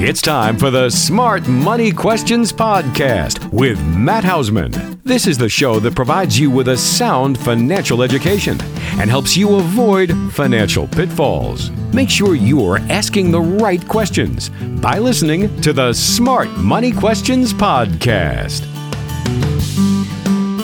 It's time for the Smart Money Questions Podcast with Matt Hausman. This is the show that provides you with a sound financial education and helps you avoid financial pitfalls. Make sure you are asking the right questions by listening to the Smart Money Questions Podcast.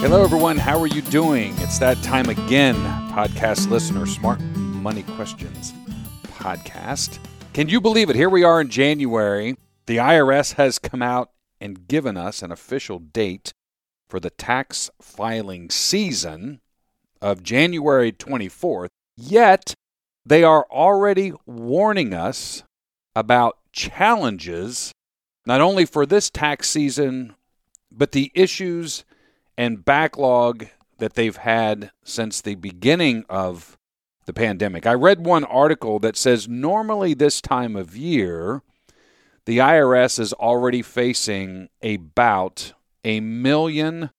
Hello, everyone. How are you doing? It's that time again, podcast listener, Smart Money Questions Podcast. Can you believe it? Here we are in January. The IRS has come out and given us an official date for the tax filing season of January 24th. Yet, they are already warning us about challenges, not only for this tax season, but the issues and backlog that they've had since the beginning of the pandemic. I read one article that says normally this time of year, the IRS is already facing about a million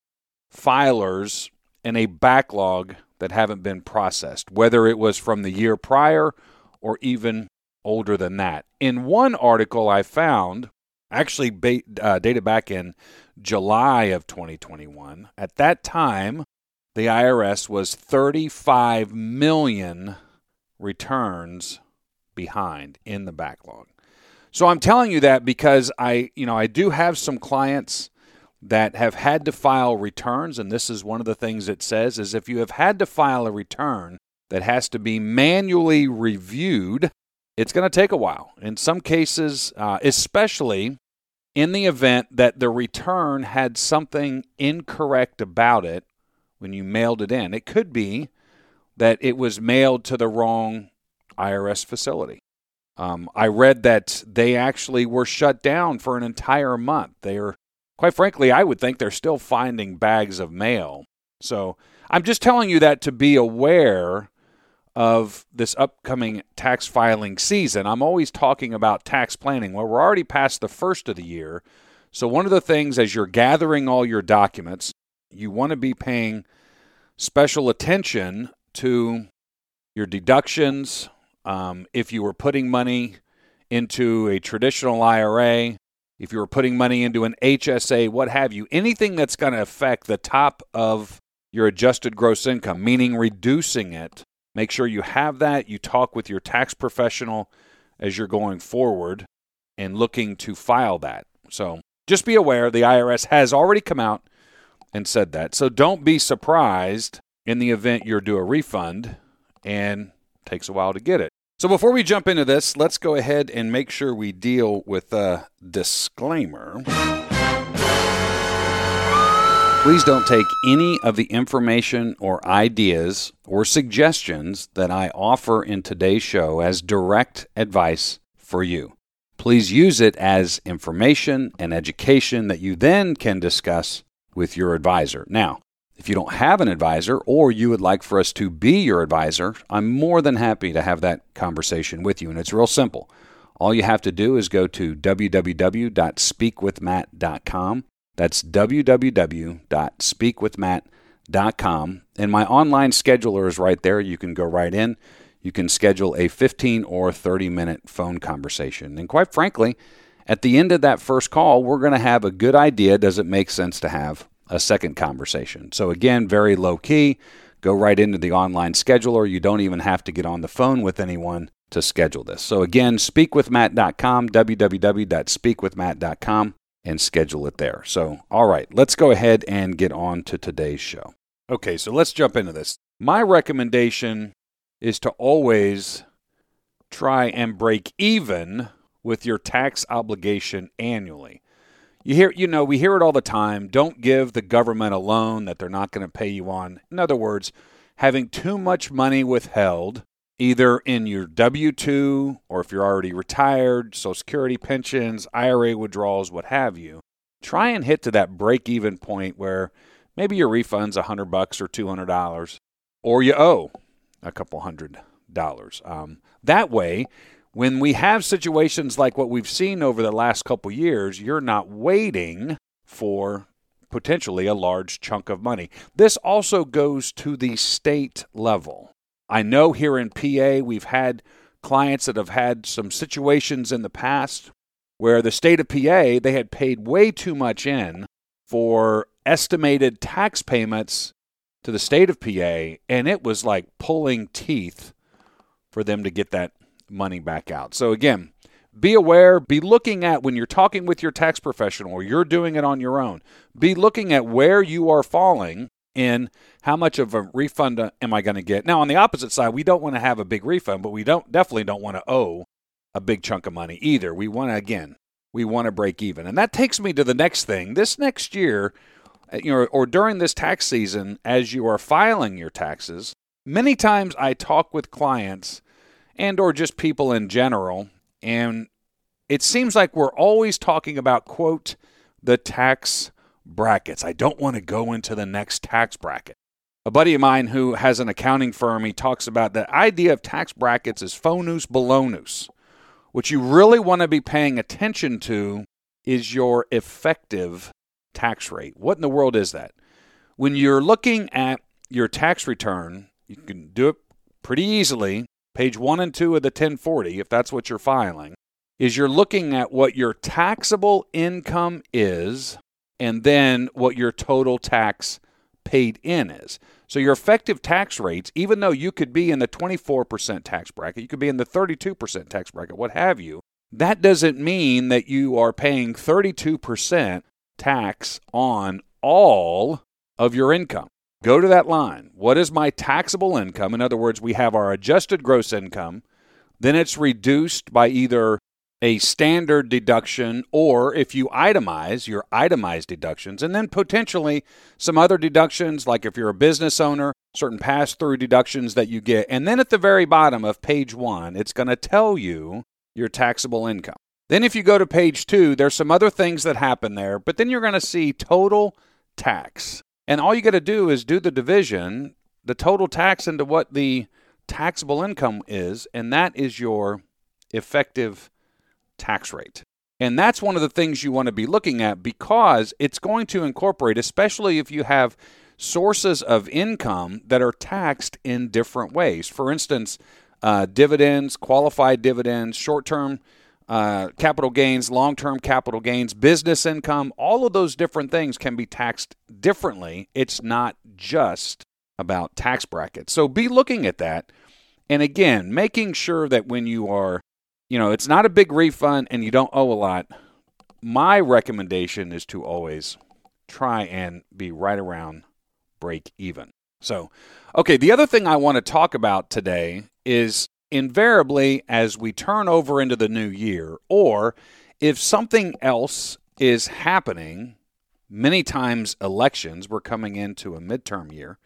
filers and a backlog that haven't been processed, whether it was from the year prior or even older than that. In one article I found, actually uh, dated back in July of 2021. At that time, the IRS was 35 million returns behind in the backlog. So I'm telling you that because I, you know, I do have some clients that have had to file returns and this is one of the things it says is if you have had to file a return that has to be manually reviewed, it's going to take a while. In some cases, uh, especially in the event that the return had something incorrect about it when you mailed it in. It could be that it was mailed to the wrong IRS facility. Um, I read that they actually were shut down for an entire month. They are, quite frankly, I would think they're still finding bags of mail. So I'm just telling you that to be aware of this upcoming tax filing season. I'm always talking about tax planning. Well, we're already past the first of the year. So, one of the things as you're gathering all your documents, you want to be paying special attention to your deductions. Um, if you were putting money into a traditional IRA, if you were putting money into an HSA, what have you, anything that's going to affect the top of your adjusted gross income, meaning reducing it Make sure you have that. You talk with your tax professional as you're going forward and looking to file that. So just be aware the IRS has already come out and said that. So don't be surprised in the event you're due a refund and takes a while to get it. So before we jump into this, let's go ahead and make sure we deal with a disclaimer. Please don't take any of the information or ideas or suggestions that I offer in today's show as direct advice for you. Please use it as information and education that you then can discuss with your advisor. Now, if you don't have an advisor or you would like for us to be your advisor, I'm more than happy to have that conversation with you. And it's real simple. All you have to do is go to www.speakwithmatt.com that's www.speakwithmatt.com. And my online scheduler is right there. You can go right in. You can schedule a 15 or 30 minute phone conversation. And quite frankly, at the end of that first call, we're going to have a good idea does it make sense to have a second conversation? So, again, very low key. Go right into the online scheduler. You don't even have to get on the phone with anyone to schedule this. So, again, speakwithmatt.com, www.speakwithmatt.com and schedule it there. So, all right, let's go ahead and get on to today's show. Okay, so let's jump into this. My recommendation is to always try and break even with your tax obligation annually. You hear, you know, we hear it all the time. Don't give the government a loan that they're not going to pay you on. In other words, having too much money withheld either in your W 2 or if you're already retired, Social Security, pensions, IRA withdrawals, what have you. Try and hit to that break even point where maybe your refund's a hundred bucks or two hundred dollars, or you owe a couple hundred dollars. Um, that way, when we have situations like what we've seen over the last couple years, you're not waiting for potentially a large chunk of money. This also goes to the state level. I know here in PA we've had clients that have had some situations in the past where the state of PA, they had paid way too much in for estimated tax payments to the state of PA, and it was like pulling teeth for them to get that money back out. So, again, be aware, be looking at when you're talking with your tax professional or you're doing it on your own, be looking at where you are falling in how much of a refund am I going to get. Now, on the opposite side, we don't want to have a big refund, but we don't definitely don't want to owe a big chunk of money either. We want to again, we want to break even. And that takes me to the next thing. This next year, uh, you know, or during this tax season as you are filing your taxes, many times I talk with clients and or just people in general and it seems like we're always talking about quote the tax brackets. I don't want to go into the next tax bracket. A buddy of mine who has an accounting firm, he talks about the idea of tax brackets is fonus bolonus. What you really want to be paying attention to is your effective tax rate. What in the world is that? When you're looking at your tax return, you can do it pretty easily. Page 1 and 2 of the 1040, if that's what you're filing, is you're looking at what your taxable income is and then what your total tax paid in is. So your effective tax rates, even though you could be in the 24% tax bracket, you could be in the 32% tax bracket, what have you, that doesn't mean that you are paying 32% tax on all of your income. Go to that line. What is my taxable income? In other words, we have our adjusted gross income, then it's reduced by either a standard deduction or if you itemize your itemized deductions and then potentially some other deductions like if you're a business owner certain pass through deductions that you get and then at the very bottom of page 1 it's going to tell you your taxable income then, if you go to page two, there's some other things that happen there, but then you're going to see total tax. And all you got to do is do the division, the total tax into what the taxable income is, and that is your effective tax rate. And that's one of the things you want to be looking at because it's going to incorporate, especially if you have sources of income that are taxed in different ways. For instance, uh, dividends, qualified dividends, short term uh, capital gains, long term capital gains, business income, all of those different things can be taxed differently. It's not just about tax brackets. So be looking at that. And again, making sure that when you are, you know, it's not a big refund and you don't owe a lot. My recommendation is to always try and be right around break even. So, okay, the other thing I want to talk about today is invariably as we turn over into the new year, or if something else is happening, many times elections, we're coming into a midterm year,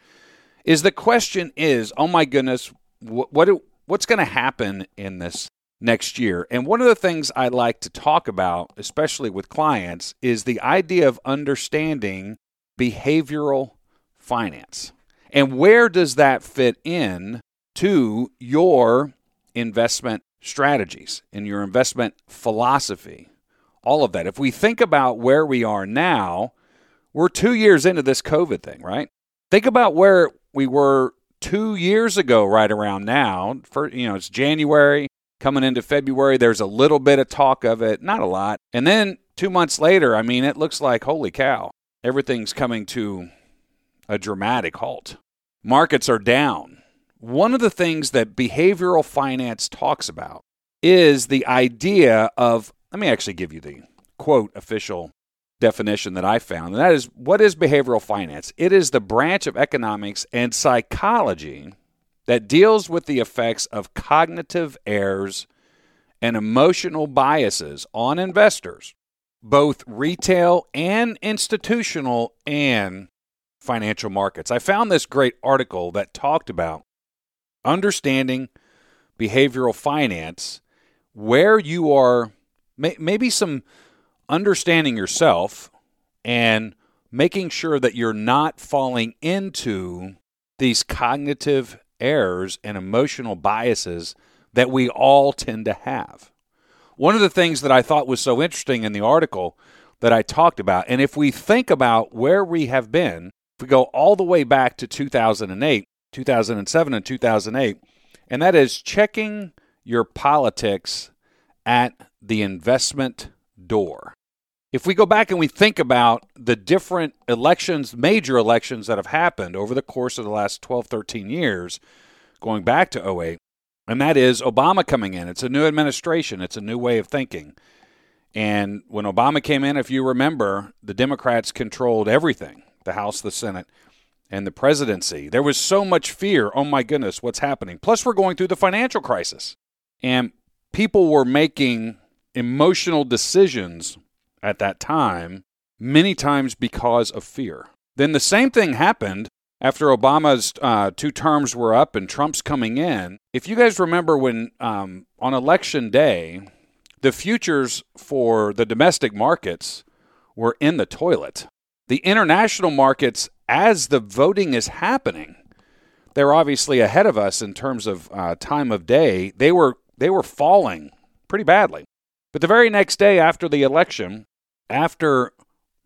is the question is, oh my goodness, what, what what's going to happen in this next year? And one of the things I like to talk about, especially with clients, is the idea of understanding behavioral finance. And where does that fit in to your investment strategies, and your investment philosophy, all of that. If we think about where we are now, we're two years into this COVID thing, right? Think about where we were two years ago, right around now. For you know, it's January coming into February. There's a little bit of talk of it, not a lot. And then two months later, I mean, it looks like holy cow, everything's coming to a dramatic halt. Markets are down one of the things that behavioral finance talks about is the idea of, let me actually give you the quote official definition that I found, and that is what is behavioral finance? It is the branch of economics and psychology that deals with the effects of cognitive errors and emotional biases on investors, both retail and institutional and financial markets. I found this great article that talked about understanding behavioral finance, where you are, maybe some understanding yourself and making sure that you're not falling into these cognitive errors and emotional biases that we all tend to have. One of the things that I thought was so interesting in the article that I talked about, and if we think about where we have been, if we go all the way back to 2008, 2007 and 2008, and that is checking your politics at the investment door. If we go back and we think about the different elections, major elections that have happened over the course of the last 12, 13 years, going back to 08, and that is Obama coming in. It's a new administration, it's a new way of thinking. And when Obama came in, if you remember, the Democrats controlled everything the House, the Senate, and the presidency. There was so much fear. Oh my goodness, what's happening? Plus, we're going through the financial crisis. And people were making emotional decisions at that time, many times because of fear. Then the same thing happened after Obama's uh, two terms were up and Trump's coming in. If you guys remember when um, on election day, the futures for the domestic markets were in the toilet. The international markets, as the voting is happening, they're obviously ahead of us in terms of uh, time of day. They were they were falling pretty badly. But the very next day after the election, after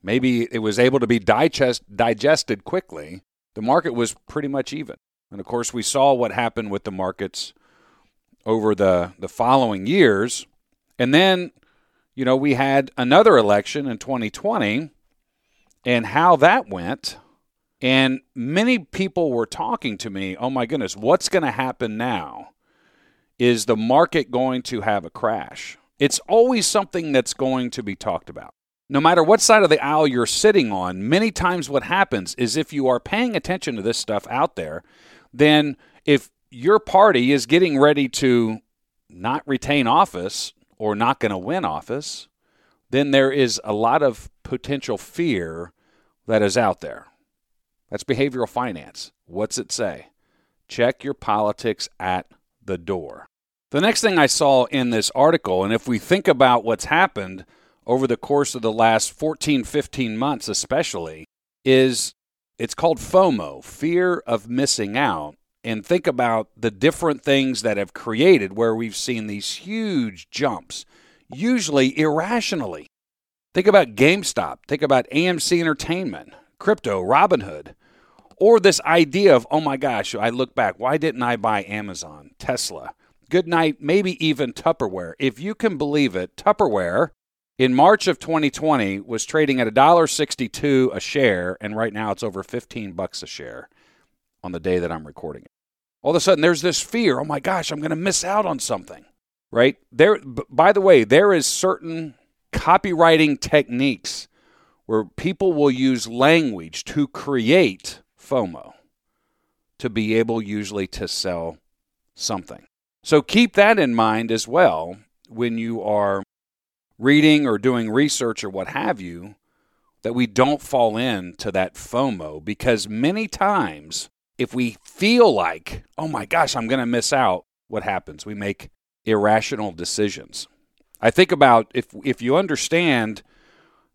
maybe it was able to be digest, digested quickly, the market was pretty much even. And of course, we saw what happened with the markets over the, the following years. And then, you know, we had another election in 2020 and how that went. And many people were talking to me, oh my goodness, what's going to happen now? Is the market going to have a crash? It's always something that's going to be talked about. No matter what side of the aisle you're sitting on, many times what happens is if you are paying attention to this stuff out there, then if your party is getting ready to not retain office or not going to win office, then there is a lot of potential fear that is out there. That's behavioral finance. What's it say? Check your politics at the door. The next thing I saw in this article, and if we think about what's happened over the course of the last 14, 15 months, especially, is it's called FOMO, fear of missing out. And think about the different things that have created where we've seen these huge jumps, usually irrationally. Think about GameStop, think about AMC Entertainment, crypto, Robinhood, or this idea of, oh my gosh, I look back, why didn't I buy Amazon, Tesla? good night, maybe even Tupperware. If you can believe it, Tupperware in March of 2020 was trading at $1.62 a share, and right now it's over 15 bucks a share on the day that I'm recording it. All of a sudden, there's this fear. Oh my gosh, I'm going to miss out on something, right? There. By the way, there is certain copywriting techniques where people will use language to create FOMO to be able usually to sell something. So keep that in mind as well when you are reading or doing research or what have you, that we don't fall into that FOMO because many times if we feel like, oh my gosh, I'm going to miss out, what happens? We make irrational decisions. I think about if if you understand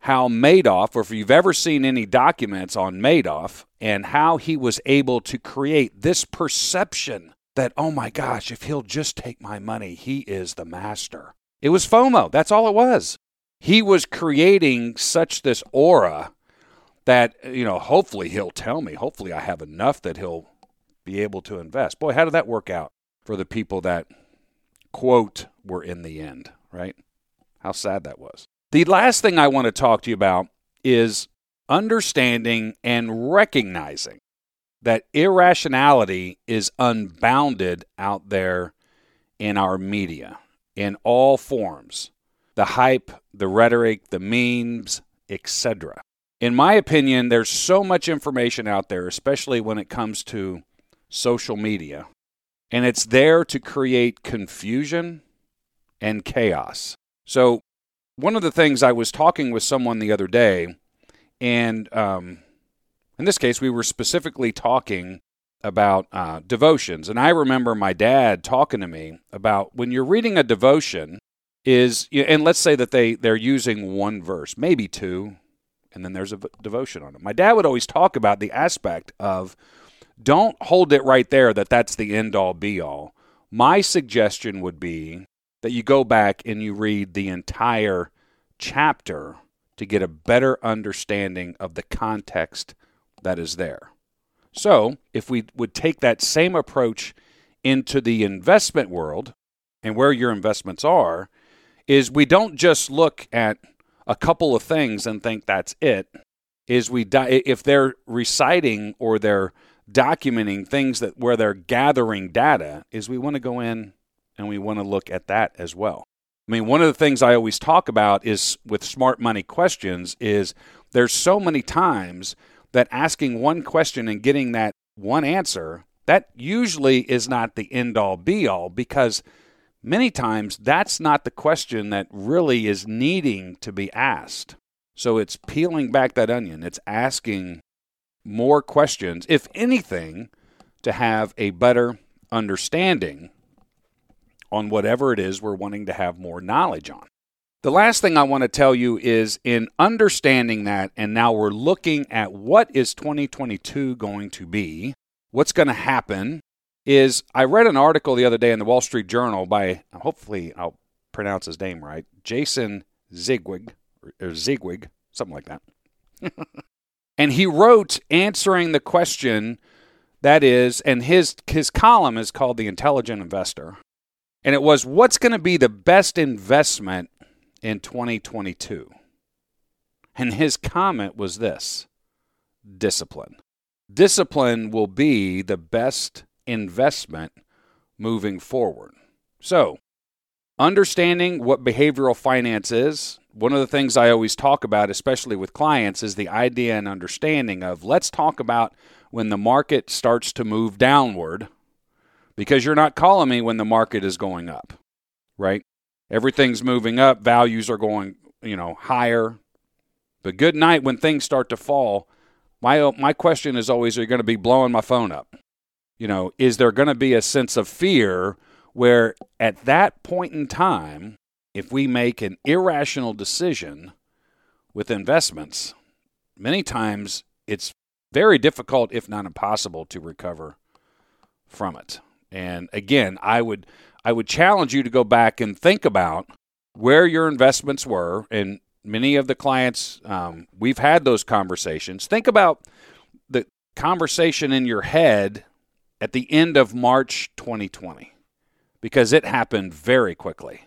how Madoff, or if you've ever seen any documents on Madoff and how he was able to create this perception that, oh my gosh, if he'll just take my money, he is the master. It was FOMO. That's all it was. He was creating such this aura that, you know, hopefully he'll tell me. Hopefully I have enough that he'll be able to invest. Boy, how did that work out for the people that, quote, were in the end, right? How sad that was. The last thing I want to talk to you about is understanding and recognizing that irrationality is unbounded out there in our media in all forms the hype, the rhetoric, the memes, etc. In my opinion, there's so much information out there, especially when it comes to social media, and it's there to create confusion and chaos. So, one of the things I was talking with someone the other day, and um, in this case, we were specifically talking about uh, devotions. And I remember my dad talking to me about when you're reading a devotion, is and let's say that they they're using one verse, maybe two, and then there's a devotion on it. My dad would always talk about the aspect of don't hold it right there that that's the end all be all. My suggestion would be that you go back and you read the entire chapter to get a better understanding of the context that is there. So, if we would take that same approach into the investment world and where your investments are, is we don't just look at a couple of things and think that's it. Is we di- if they're reciting or they're documenting things that where they're gathering data, is we want to go in and we want to look at that as well. I mean, one of the things I always talk about is with smart money questions is there's so many times that asking one question and getting that one answer, that usually is not the end all be all because many times that's not the question that really is needing to be asked. So it's peeling back that onion. It's asking more questions, if anything, to have a better understanding on whatever it is we're wanting to have more knowledge on. The last thing I want to tell you is in understanding that, and now we're looking at what is 2022 going to be, what's going to happen, is I read an article the other day in the Wall Street Journal by, hopefully I'll pronounce his name right, Jason Zigwig, or Zigwig, something like that. and he wrote answering the question that is, and his, his column is called The Intelligent Investor and it was what's going to be the best investment in 2022? And his comment was this discipline. Discipline will be the best investment moving forward. So, understanding what behavioral finance is, one of the things I always talk about, especially with clients, is the idea and understanding of let's talk about when the market starts to move downward because you're not calling me when the market is going up, right? Everything's moving up, values are going, you know, higher. But good night when things start to fall. My my question is always are you going to be blowing my phone up? You know, is there going to be a sense of fear where at that point in time, if we make an irrational decision with investments, many times it's very difficult, if not impossible, to recover from it. And again, I would I would challenge you to go back and think about where your investments were. And many of the clients um, we've had those conversations. Think about the conversation in your head at the end of March 2020 because it happened very quickly.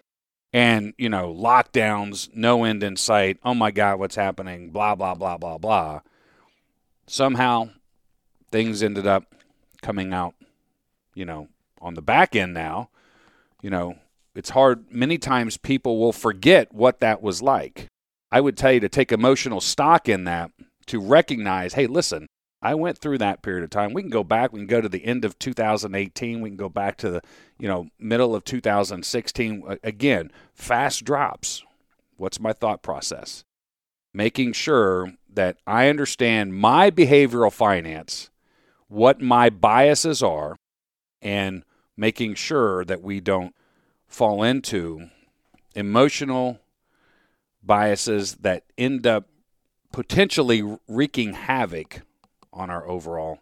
And, you know, lockdowns, no end in sight. Oh my God, what's happening? Blah, blah, blah, blah, blah. Somehow things ended up coming out, you know, on the back end now, you know, it's hard. Many times people will forget what that was like. I would tell you to take emotional stock in that to recognize, hey, listen, I went through that period of time. We can go back. We can go to the end of 2018. We can go back to the, you know, middle of 2016. Again, fast drops. What's my thought process? Making sure that I understand my behavioral finance, what my biases are, and making sure that we don't fall into emotional biases that end up potentially wreaking havoc on our overall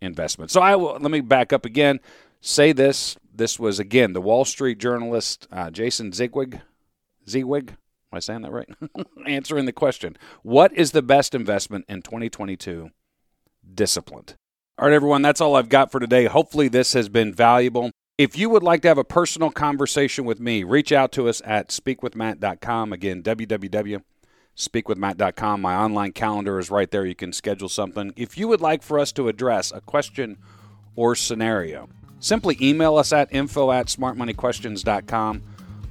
investment. So I will let me back up again. Say this. This was again the Wall Street journalist uh, Jason Zigwig. Zigwig. Am I saying that right? Answering the question: What is the best investment in 2022? Disciplined. All right, everyone, that's all I've got for today. Hopefully, this has been valuable. If you would like to have a personal conversation with me, reach out to us at speakwithmatt.com. Again, www.speakwithmatt.com. My online calendar is right there. You can schedule something. If you would like for us to address a question or scenario, simply email us at info at smartmoneyquestions.com.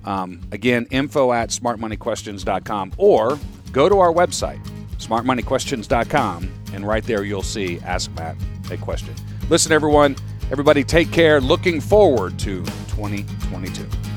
Um, again, info at smartmoneyquestions.com or go to our website, smartmoneyquestions.com, and right there you'll see Ask Matt a question. Listen, everyone, everybody take care. Looking forward to 2022.